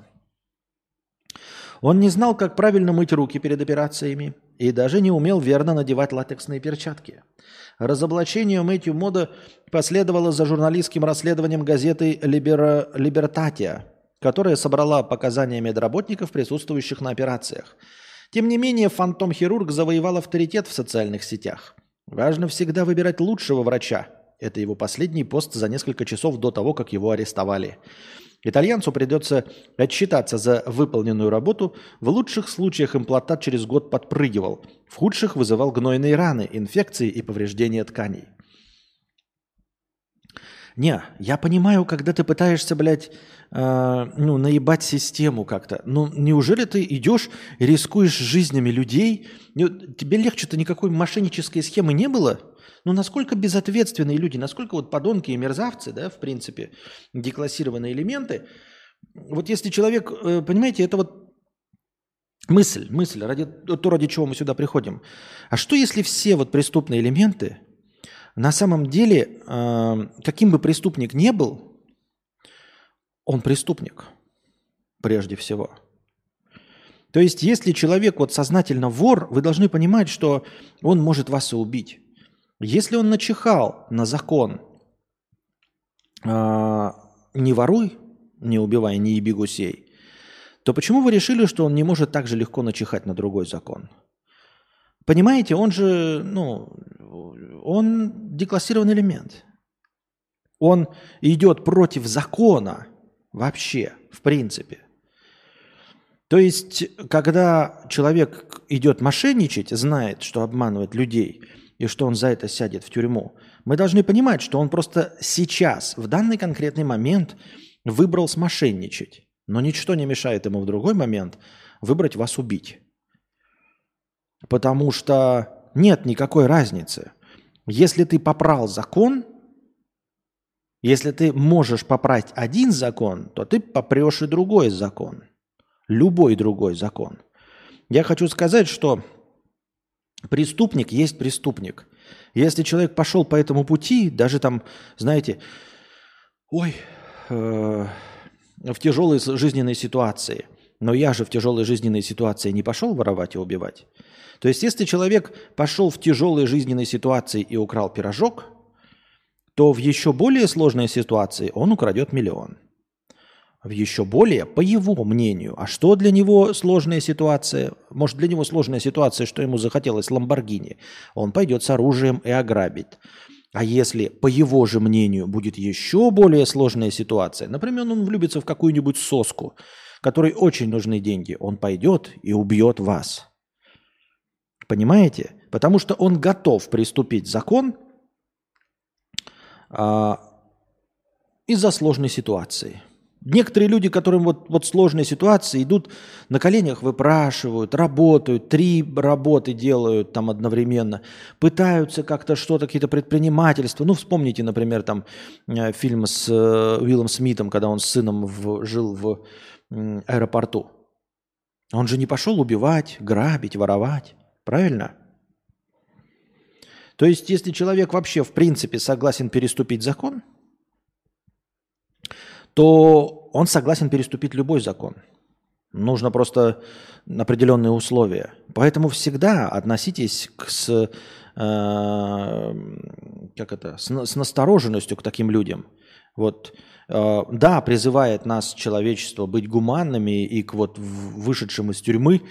Он не знал, как правильно мыть руки перед операциями и даже не умел верно надевать латексные перчатки – Разоблачение Мэтью Мода последовало за журналистским расследованием газеты «Либера... «Либертатия», которая собрала показания медработников, присутствующих на операциях. Тем не менее, фантом-хирург завоевал авторитет в социальных сетях. Важно всегда выбирать лучшего врача. Это его последний пост за несколько часов до того, как его арестовали. Итальянцу придется отчитаться за выполненную работу. В лучших случаях имплантат через год подпрыгивал. В худших вызывал гнойные раны, инфекции и повреждения тканей. Не, я понимаю, когда ты пытаешься, блядь, э, ну, наебать систему как-то. Ну, неужели ты идешь и рискуешь жизнями людей? Тебе легче-то никакой мошеннической схемы не было? Ну, насколько безответственные люди, насколько вот подонки и мерзавцы, да, в принципе, деклассированные элементы. Вот если человек, э, понимаете, это вот мысль, мысль, ради, то, ради чего мы сюда приходим. А что если все вот преступные элементы на самом деле, э, каким бы преступник не был, он преступник прежде всего. То есть, если человек вот сознательно вор, вы должны понимать, что он может вас и убить. Если он начихал на закон э, «не воруй, не убивай, не еби гусей», то почему вы решили, что он не может так же легко начихать на другой закон? Понимаете, он же, ну, он деклассированный элемент. Он идет против закона вообще, в принципе. То есть, когда человек идет мошенничать, знает, что обманывает людей – и что он за это сядет в тюрьму. Мы должны понимать, что он просто сейчас, в данный конкретный момент, выбрал смошенничать. Но ничто не мешает ему в другой момент выбрать вас убить. Потому что нет никакой разницы. Если ты попрал закон, если ты можешь попрать один закон, то ты попрешь и другой закон. Любой другой закон. Я хочу сказать, что Преступник есть преступник. Если человек пошел по этому пути, даже там, знаете, ой, э, в тяжелой жизненной ситуации, но я же в тяжелой жизненной ситуации не пошел воровать и убивать. То есть, если человек пошел в тяжелой жизненной ситуации и украл пирожок, то в еще более сложной ситуации он украдет миллион в еще более, по его мнению, а что для него сложная ситуация? Может, для него сложная ситуация, что ему захотелось Ламборгини. Он пойдет с оружием и ограбит. А если, по его же мнению, будет еще более сложная ситуация, например, он влюбится в какую-нибудь соску, которой очень нужны деньги, он пойдет и убьет вас. Понимаете? Потому что он готов приступить закон а, из-за сложной ситуации – Некоторые люди, которым вот, вот сложные ситуации, идут на коленях, выпрашивают, работают, три работы делают там одновременно, пытаются как-то что-то, какие-то предпринимательства. Ну, вспомните, например, там э, фильм с э, Уиллом Смитом, когда он с сыном в, жил в аэропорту. Он же не пошел убивать, грабить, воровать. Правильно? То есть, если человек вообще в принципе согласен переступить закон – то он согласен переступить любой закон. Нужно просто определенные условия. Поэтому всегда относитесь к, с, э, как это, с, с настороженностью к таким людям. Вот, э, да, призывает нас человечество быть гуманными и к вот вышедшим из тюрьмы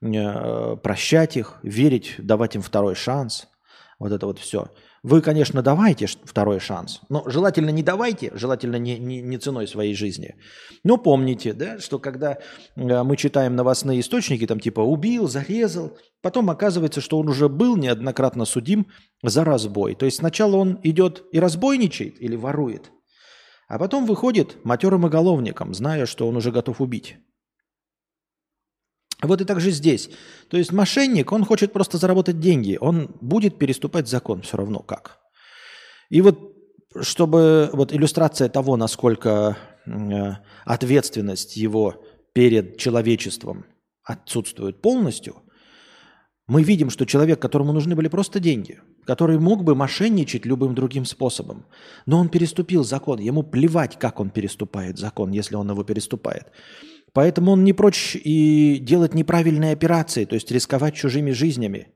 э, прощать их, верить, давать им второй шанс. Вот это вот все. Вы, конечно, давайте второй шанс, но желательно не давайте, желательно не, не, не ценой своей жизни. Но помните, да, что когда э, мы читаем новостные источники, там типа убил, зарезал, потом оказывается, что он уже был неоднократно судим за разбой. То есть сначала он идет и разбойничает или ворует, а потом выходит матерым уголовником, зная, что он уже готов убить. Вот и так же здесь. То есть мошенник, он хочет просто заработать деньги, он будет переступать закон все равно как. И вот чтобы вот иллюстрация того, насколько э, ответственность его перед человечеством отсутствует полностью, мы видим, что человек, которому нужны были просто деньги, который мог бы мошенничать любым другим способом, но он переступил закон, ему плевать, как он переступает закон, если он его переступает. Поэтому он не прочь и делать неправильные операции, то есть рисковать чужими жизнями.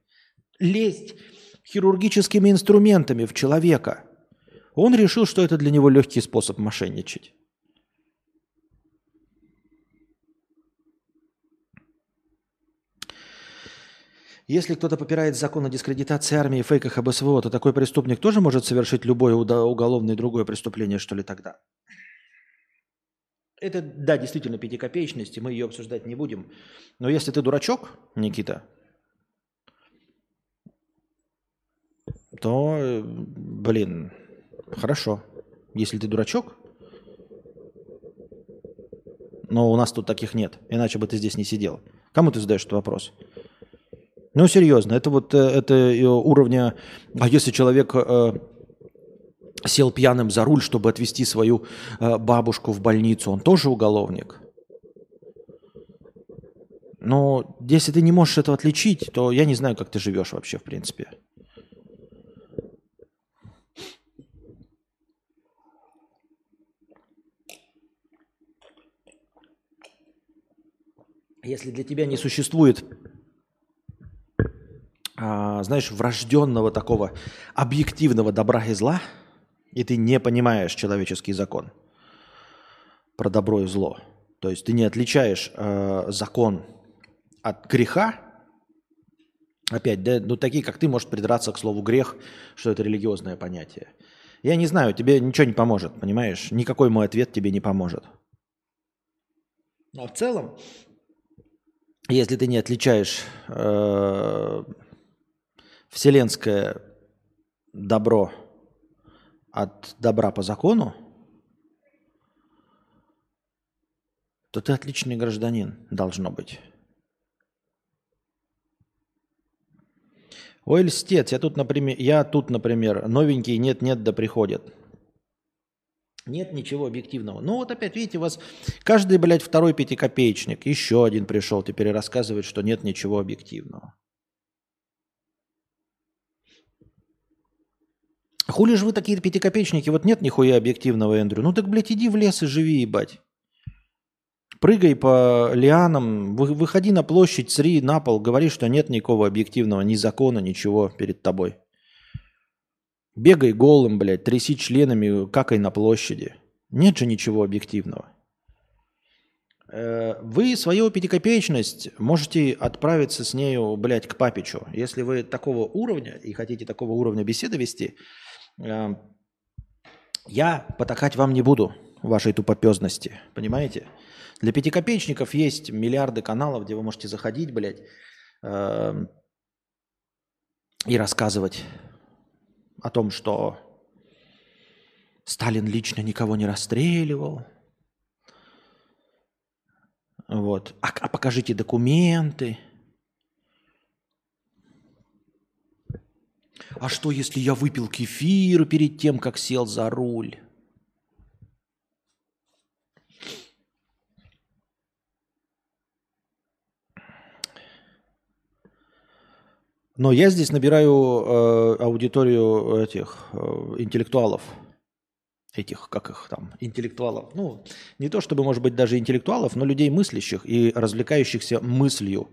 Лезть хирургическими инструментами в человека. Он решил, что это для него легкий способ мошенничать. Если кто-то попирает закон о дискредитации армии, фейках об СВО, то такой преступник тоже может совершить любое уголовное и другое преступление, что ли, тогда? Это, да, действительно пятикопеечность, и мы ее обсуждать не будем. Но если ты дурачок, Никита, то, блин, хорошо. Если ты дурачок, но у нас тут таких нет, иначе бы ты здесь не сидел. Кому ты задаешь этот вопрос? Ну, серьезно, это вот э, это уровня... А если человек э, сел пьяным за руль, чтобы отвезти свою э, бабушку в больницу, он тоже уголовник. Но если ты не можешь этого отличить, то я не знаю, как ты живешь вообще, в принципе. Если для тебя не существует, а, знаешь, врожденного такого объективного добра и зла – и ты не понимаешь человеческий закон про добро и зло. То есть ты не отличаешь э, закон от греха. Опять, да, ну такие, как ты, может придраться к слову грех, что это религиозное понятие. Я не знаю, тебе ничего не поможет, понимаешь? Никакой мой ответ тебе не поможет. Но в целом, если ты не отличаешь э, вселенское добро от добра по закону, то ты отличный гражданин должно быть. Ой, льстец, я тут, например, я тут, например, новенький, нет-нет, да приходят. Нет ничего объективного. Ну вот опять, видите, у вас каждый, блядь, второй пятикопеечник, еще один пришел, теперь рассказывает, что нет ничего объективного. Хули же вы такие пятикопеечники? Вот нет нихуя объективного, Эндрю. Ну так, блядь, иди в лес и живи, ебать. Прыгай по лианам, выходи на площадь, сри на пол, говори, что нет никакого объективного, ни закона, ничего перед тобой. Бегай голым, блядь, тряси членами, какай на площади. Нет же ничего объективного. Э, вы свою пятикопеечность можете отправиться с нею, блядь, к папичу. Если вы такого уровня и хотите такого уровня беседы вести, я потакать вам не буду вашей тупопезности, понимаете? Для пятикопеечников есть миллиарды каналов, где вы можете заходить, блядь, эм, и рассказывать о том, что Сталин лично никого не расстреливал. Вот. А, а покажите документы. А что, если я выпил кефир перед тем, как сел за руль? Но я здесь набираю э, аудиторию этих э, интеллектуалов. этих, как их там, интеллектуалов. Ну, не то чтобы, может быть, даже интеллектуалов, но людей мыслящих и развлекающихся мыслью,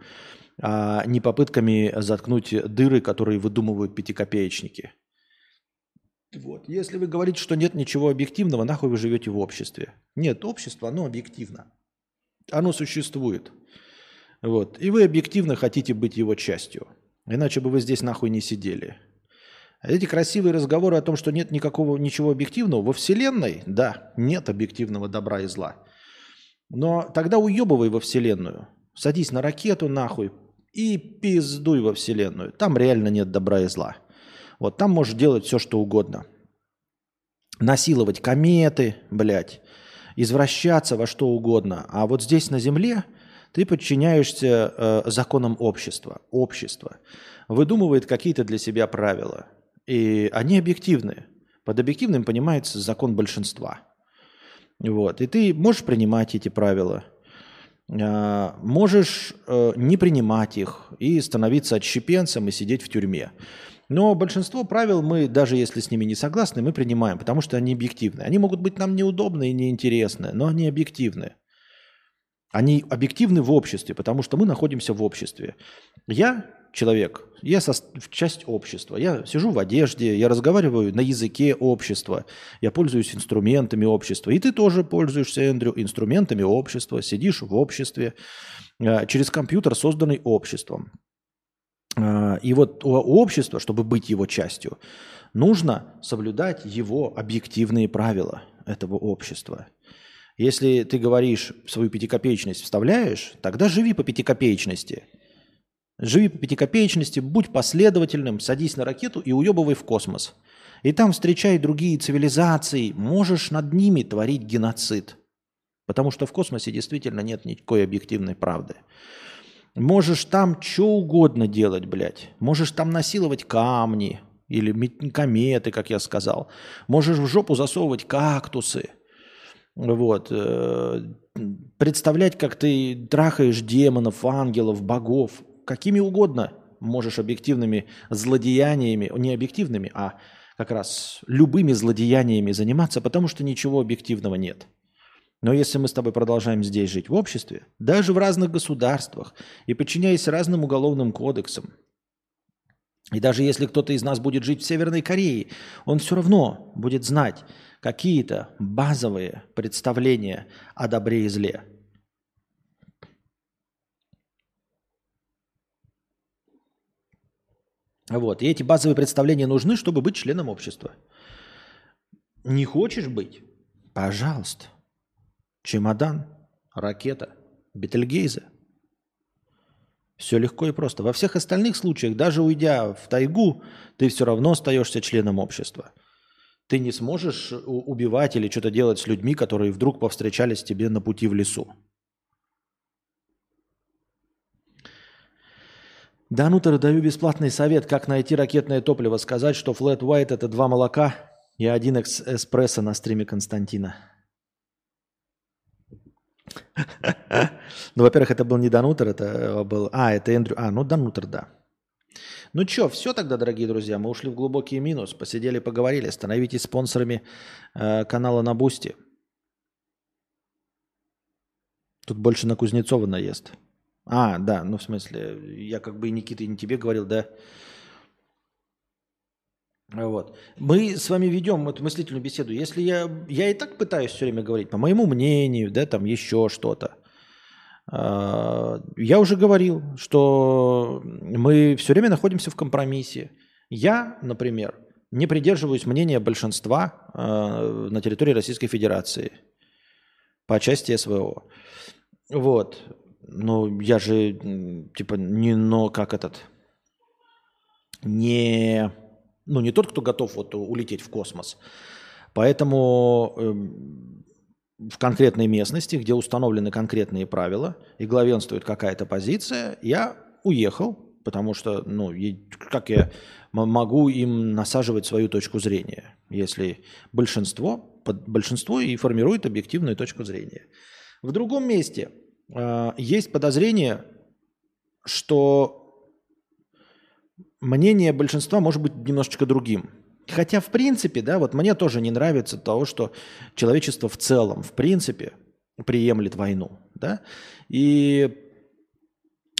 а не попытками заткнуть дыры, которые выдумывают пятикопеечники. Вот. Если вы говорите, что нет ничего объективного, нахуй вы живете в обществе. Нет, общество, оно объективно. Оно существует. Вот. И вы объективно хотите быть его частью. Иначе бы вы здесь нахуй не сидели. Эти красивые разговоры о том, что нет никакого ничего объективного во Вселенной, да, нет объективного добра и зла. Но тогда уебывай во Вселенную. Садись на ракету нахуй и пиздуй во Вселенную. Там реально нет добра и зла. Вот там можешь делать все, что угодно. Насиловать кометы, блядь, извращаться во что угодно. А вот здесь на Земле ты подчиняешься э, законам общества. Общество выдумывает какие-то для себя правила. И они объективны. Под объективным понимается закон большинства. Вот. И ты можешь принимать эти правила, можешь э, не принимать их и становиться отщепенцем и сидеть в тюрьме. Но большинство правил мы, даже если с ними не согласны, мы принимаем, потому что они объективны. Они могут быть нам неудобны и неинтересны, но они объективны. Они объективны в обществе, потому что мы находимся в обществе. Я человек, я со, часть общества. Я сижу в одежде, я разговариваю на языке общества, я пользуюсь инструментами общества. И ты тоже пользуешься, Эндрю, инструментами общества, сидишь в обществе, э, через компьютер, созданный обществом. А, и вот у общества, чтобы быть его частью, нужно соблюдать его объективные правила этого общества. Если ты говоришь свою пятикопеечность, вставляешь, тогда живи по пятикопеечности. Живи по пятикопеечности, будь последовательным, садись на ракету и уебывай в космос. И там встречай другие цивилизации, можешь над ними творить геноцид. Потому что в космосе действительно нет никакой объективной правды. Можешь там что угодно делать, блядь. Можешь там насиловать камни или кометы, как я сказал. Можешь в жопу засовывать кактусы. Вот. Э, представлять, как ты трахаешь демонов, ангелов, богов. Какими угодно можешь объективными злодеяниями, не объективными, а как раз любыми злодеяниями заниматься, потому что ничего объективного нет. Но если мы с тобой продолжаем здесь жить в обществе, даже в разных государствах, и подчиняясь разным уголовным кодексам, и даже если кто-то из нас будет жить в Северной Корее, он все равно будет знать какие-то базовые представления о добре и зле. Вот. И эти базовые представления нужны, чтобы быть членом общества. Не хочешь быть? Пожалуйста. Чемодан, ракета, Бетельгейзе. Все легко и просто. Во всех остальных случаях, даже уйдя в тайгу, ты все равно остаешься членом общества. Ты не сможешь убивать или что-то делать с людьми, которые вдруг повстречались тебе на пути в лесу. Данутер, даю бесплатный совет, как найти ракетное топливо. Сказать, что Flat White это два молока и один эспрессо на стриме Константина. Ну, во-первых, это был не Данутер, это э, был... А, это Эндрю... А, ну, Данутер, да. Ну что, все тогда, дорогие друзья, мы ушли в глубокий минус, посидели, поговорили. Становитесь спонсорами э, канала на Boosty. Тут больше на Кузнецова наезд. А, да, ну в смысле, я как бы и Никита, и не тебе говорил, да? Вот. Мы с вами ведем эту мыслительную беседу. Если я, я и так пытаюсь все время говорить, по моему мнению, да, там еще что-то. А, я уже говорил, что мы все время находимся в компромиссе. Я, например, не придерживаюсь мнения большинства а, на территории Российской Федерации по части СВО. Вот. Ну, я же, типа, не, но как этот, не ну, не тот, кто готов вот улететь в космос. Поэтому э, в конкретной местности, где установлены конкретные правила и главенствует какая-то позиция, я уехал, потому что, ну, как я могу им насаживать свою точку зрения, если большинство, большинство и формирует объективную точку зрения. В другом месте э, есть подозрение, что мнение большинства может быть немножечко другим. Хотя, в принципе, да, вот мне тоже не нравится того, что человечество в целом, в принципе, приемлет войну, да, и...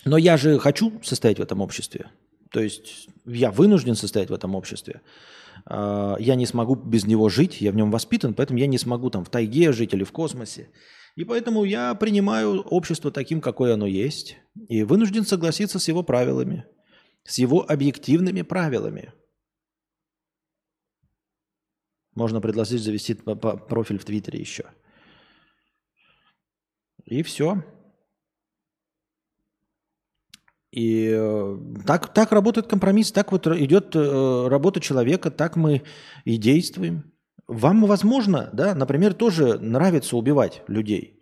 Но я же хочу состоять в этом обществе. То есть я вынужден состоять в этом обществе. А, я не смогу без него жить, я в нем воспитан, поэтому я не смогу там в тайге жить или в космосе. И поэтому я принимаю общество таким, какое оно есть, и вынужден согласиться с его правилами, с его объективными правилами. Можно предложить завести профиль в Твиттере еще. И все. И э, так, так работает компромисс, так вот идет э, работа человека, так мы и действуем. Вам, возможно, да, например, тоже нравится убивать людей.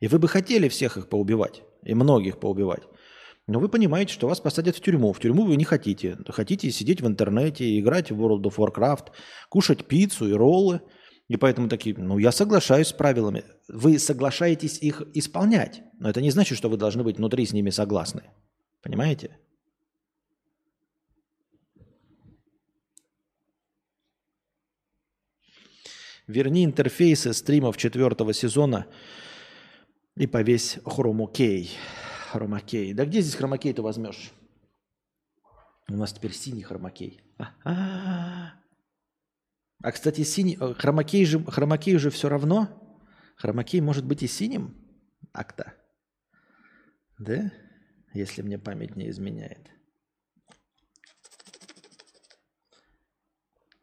И вы бы хотели всех их поубивать, и многих поубивать. Но вы понимаете, что вас посадят в тюрьму. В тюрьму вы не хотите. Хотите сидеть в интернете, играть в World of Warcraft, кушать пиццу и роллы. И поэтому такие, ну, я соглашаюсь с правилами. Вы соглашаетесь их исполнять. Но это не значит, что вы должны быть внутри с ними согласны. Понимаете? Верни интерфейсы стримов четвертого сезона и повесь хромокей. Хромакей. Да где здесь хромакей ты возьмешь? У нас теперь синий хромакей. А, кстати, синий э, хромакей же, хромакей же все равно. Хромакей может быть и синим. Акта. Да? Если мне память не изменяет.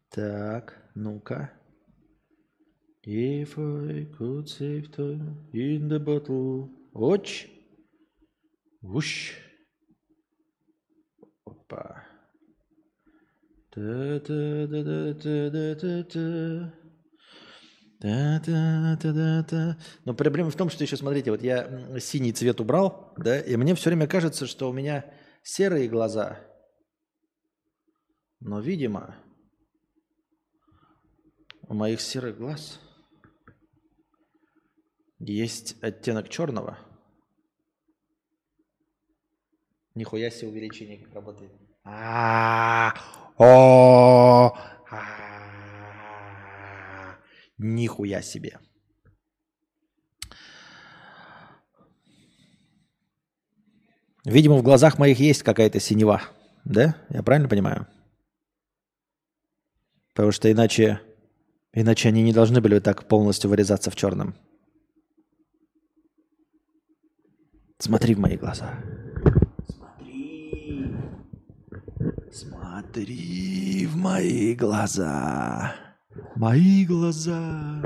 Так, ну-ка. If I could save time in the bottle. Watch. Вуш. Опа. Да-да-да-да-да-да-да. Да-да-да-да-да. Но проблема в том, что еще, смотрите, вот я синий цвет убрал, да, и мне все время кажется, что у меня серые глаза. Но, видимо, у моих серых глаз есть оттенок черного. Нихуя себе увеличение как работает. А, о, а, нихуя себе. Видимо, в глазах моих есть какая-то синева. Да? Я правильно понимаю? Потому что иначе, иначе они не должны были так полностью вырезаться в черном. Смотри в мои глаза. Смотри. Смотри в мои глаза. Мои глаза.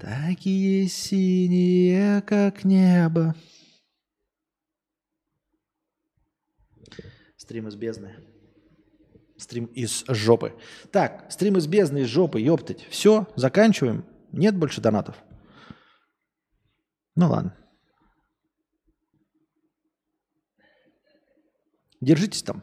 Такие синие, как небо. Стрим из бездны. Стрим из жопы. Так, стрим из бездны, из жопы, ёптать. Все, заканчиваем. Нет больше донатов. Ну ладно. Держитесь там.